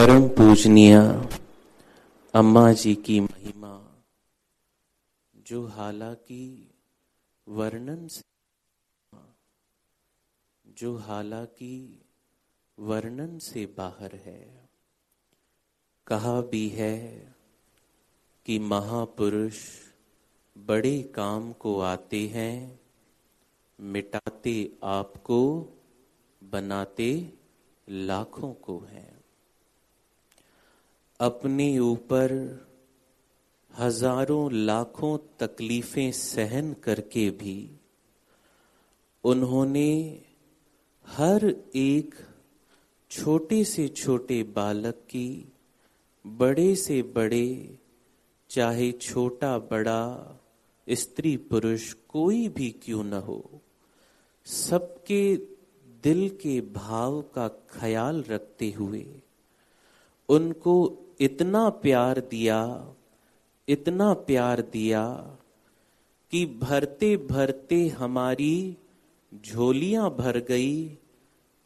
परम पूजनीय अम्मा जी की महिमा, जो हालाँकि वर्णन से जो हालाँकि वर्णन से बाहर है। कहा भी है कि महापुरुष बड़े काम को आते हैं, मिटाते आपको, बनाते लाखों को हैं। अपने ऊपर हज़ारों लाखों तकलीफें सहन करके भी उन्होंने हर एक छोटे से छोटे बालक की, बड़े से बड़े, चाहे छोटा, बड़ा, स्त्री, पुरुष, कोई भी क्यों न हो, सबके दिल के भाव का ख्याल रखते हुए उनको इतना प्यार दिया, इतना प्यार दिया कि भरते भरते हमारी झोलियाँ भर गई,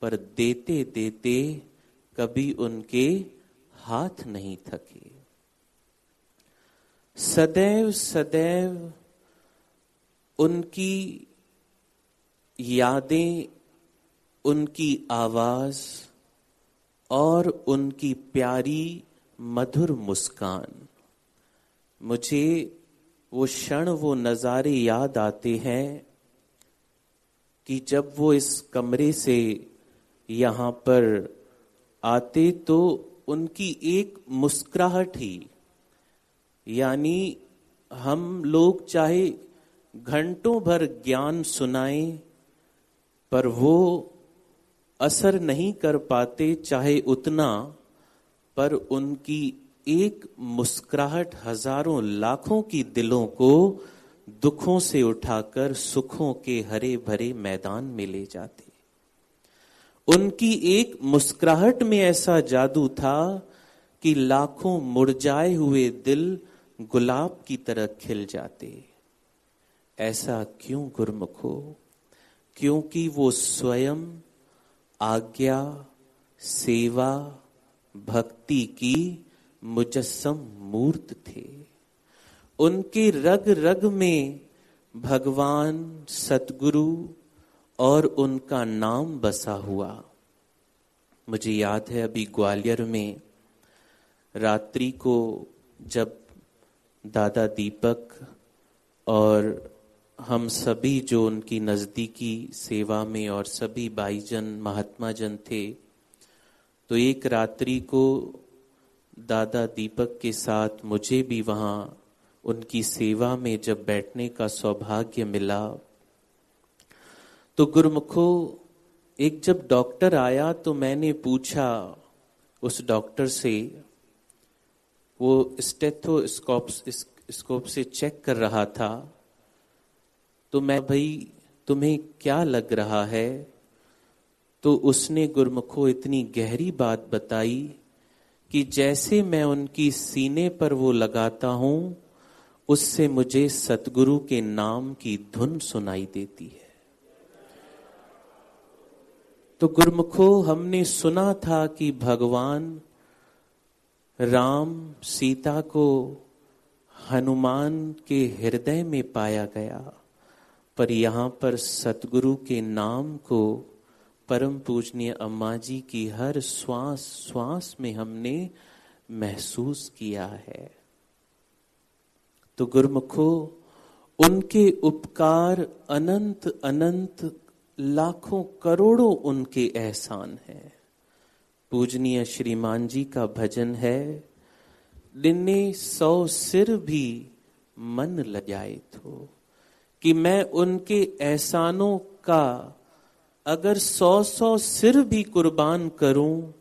पर देते देते कभी उनके हाथ नहीं थके। सदैव सदैव उनकी यादें, उनकी आवाज़ और उनकी प्यारी, मधुर मुस्कान। मुझे वो क्षण, वो नज़ारे याद आते हैं कि जब वो इस कमरे से यहाँ पर आते तो उनकी एक मुस्कुराहट ही। यानी हम लोग चाहे घंटों भर ज्ञान सुनाएँ, पर वो असर नहीं कर पाते चाहे उतना, पर उनकी एक मुस्कुराहट हज़ारों लाखों की दिलों को दुखों से उठाकर सुखों के हरे भरे मैदान में ले जाते। उनकी एक मुस्कुराहट में ऐसा जादू था कि लाखों मुरझाए हुए दिल गुलाब की तरह खिल जाते। ऐसा क्यों गुरमुखो? क्योंकि वो स्वयं आज्ञा, सेवा, भक्ति की मुजस्सम मूर्त थे। उनके रग रग में भगवान, सतगुरु और उनका नाम बसा हुआ। मुझे याद है अभी ग्वालियर में रात्रि को जब दादा दीपक और हम सभी जो उनकी नज़दीकी सेवा में और सभी भाईजन महात्मा जन थे तो एक रात्रि को दादा दीपक के साथ मुझे भी वहाँ उनकी सेवा में जब बैठने का सौभाग्य मिला तो गुरुमुखो, एक जब डॉक्टर आया तो मैंने पूछा उस डॉक्टर से, वो स्टेथोस्कोप स्कोप से चेक कर रहा था तो मैं भाई, तुम्हें क्या लग रहा है? तो उसने गुरमुखो इतनी गहरी बात बताई कि जैसे मैं उनकी सीने पर वो लगाता हूँ, उससे मुझे सतगुरु के नाम की धुन सुनाई देती है। तो गुरमुखो, हमने सुना था कि भगवान राम सीता को हनुमान के हृदय में पाया गया। पर यहाँ पर सतगुरु के नाम को परम पूजनीय अम्मा जी की हर श्वास श्वास में हमने महसूस किया है। तो गुरमुखो, उनके उपकार अनंत अनंत, लाखों करोड़ों उनके एहसान है। पूजनीय श्रीमान जी का भजन है दिने सौ सिर भी मन लजाए तो कि मैं उनके एहसानों का अगर सौ सौ सिर भी कुर्बान करूँ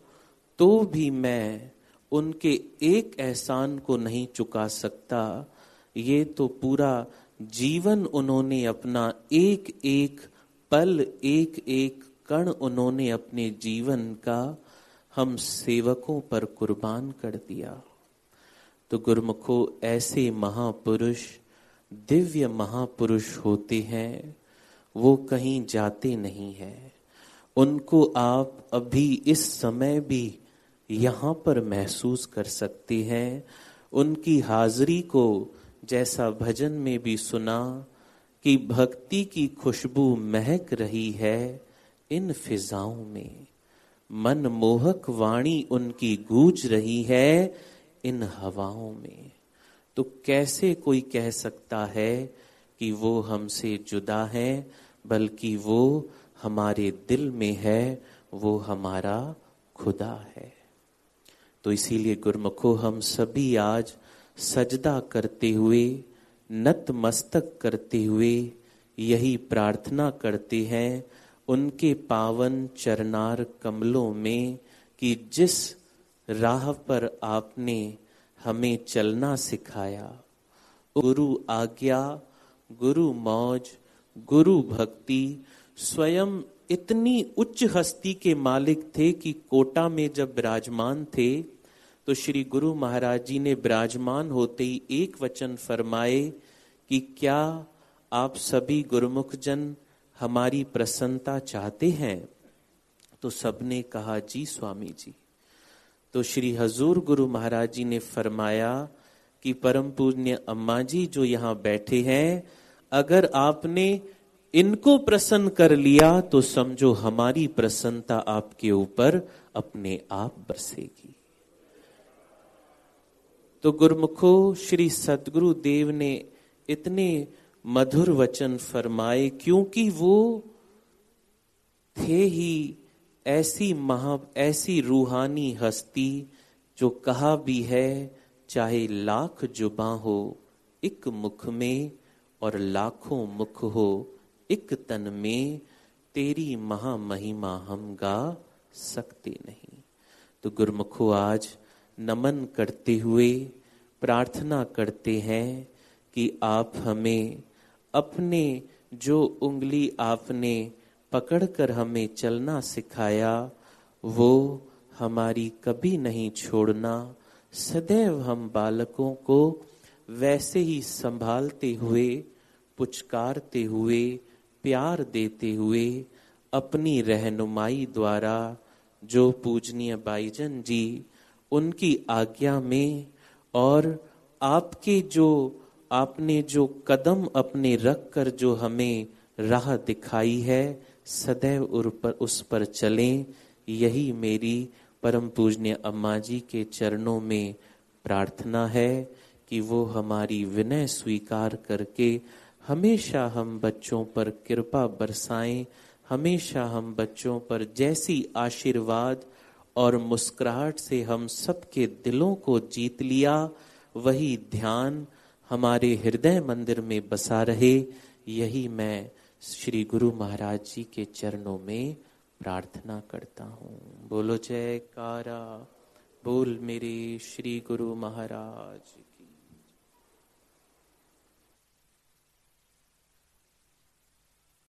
तो भी मैं उनके एक एहसान को नहीं चुका सकता। ये तो पूरा जीवन उन्होंने अपना एक एक पल एक एक कण उन्होंने अपने जीवन का हम सेवकों पर कुर्बान कर दिया। तो गुरमुखो, ऐसे महापुरुष दिव्य महापुरुष होते हैं, वो कहीं जाते नहीं है। उनको आप अभी इस समय भी यहाँ पर महसूस कर सकते हैं। उनकी हाजिरी को जैसा भजन में भी सुना कि भक्ति की खुशबू महक रही है इन फिजाओं में। मन मोहक वाणी उनकी गूंज रही है इन हवाओं में। तो कैसे कोई कह सकता है कि वो हमसे जुदा है, बल्कि वो हमारे दिल में है, वो हमारा खुदा है? तो इसीलिए गुरमुखो, हम सभी आज सजदा करते हुए, नतमस्तक करते हुए, यही प्रार्थना करते हैं उनके पावन चरनार कमलों में कि जिस राह पर आपने हमें चलना सिखाया। गुरु आज्ञा, गुरु मौज, गुरु भक्ति, स्वयं इतनी उच्च हस्ती के मालिक थे कि कोटा में जब विराजमान थे तो श्री गुरु महाराज जी ने विराजमान होते ही एक वचन फरमाए कि क्या आप सभी गुरुमुख जन हमारी प्रसन्नता चाहते हैं? तो सबने कहा, जी स्वामी जी। तो श्री हजूर गुरु महाराज जी ने फरमाया कि परम पूज्य अम्मा जी जो यहाँ बैठे हैं, अगर आपने इनको प्रसन्न कर लिया तो समझो हमारी प्रसन्नता आपके ऊपर अपने आप बरसेगी। तो गुरमुखो, श्री सदगुरु देव ने इतने मधुर वचन फरमाए, क्योंकि वो थे ही ऐसी महा, ऐसी रूहानी हस्ती जो कहा भी है, चाहे लाख जुबा हो एक मुख में और लाखों मुख हो एक तन में तेरी महामहिमा हम गा सकते नहीं। तो गुरमुखो, आज नमन करते हुए प्रार्थना करते हैं कि आप हमें अपने जो उंगली आपने पकड़कर हमें चलना सिखाया, वो हमारी कभी नहीं छोड़ना। सदैव हम बालकों को वैसे ही संभालते हुए, पुचकारते हुए, प्यार देते हुए, अपनी रहनुमाई द्वारा जो पूजनीय बाईजन जी, उनकी आज्ञा में और आपके जो, आपने जो कदम अपने रख कर जो हमें राह दिखाई है सदैव पर उस पर चलें, यही मेरी परम पूजनीय अम्मा जी के चरणों में प्रार्थना है कि वो हमारी विनय स्वीकार करके हमेशा हम बच्चों पर कृपा बरसाएँ, हमेशा हम बच्चों पर जैसी आशीर्वाद और मुस्कुराहट से हम सबके दिलों को जीत लिया, वही ध्यान हमारे हृदय मंदिर में बसा रहे, यही मैं श्री गुरु महाराज जी के चरणों में प्रार्थना करता हूँ। बोलो जय कारा बोल मेरे श्री गुरु महाराज।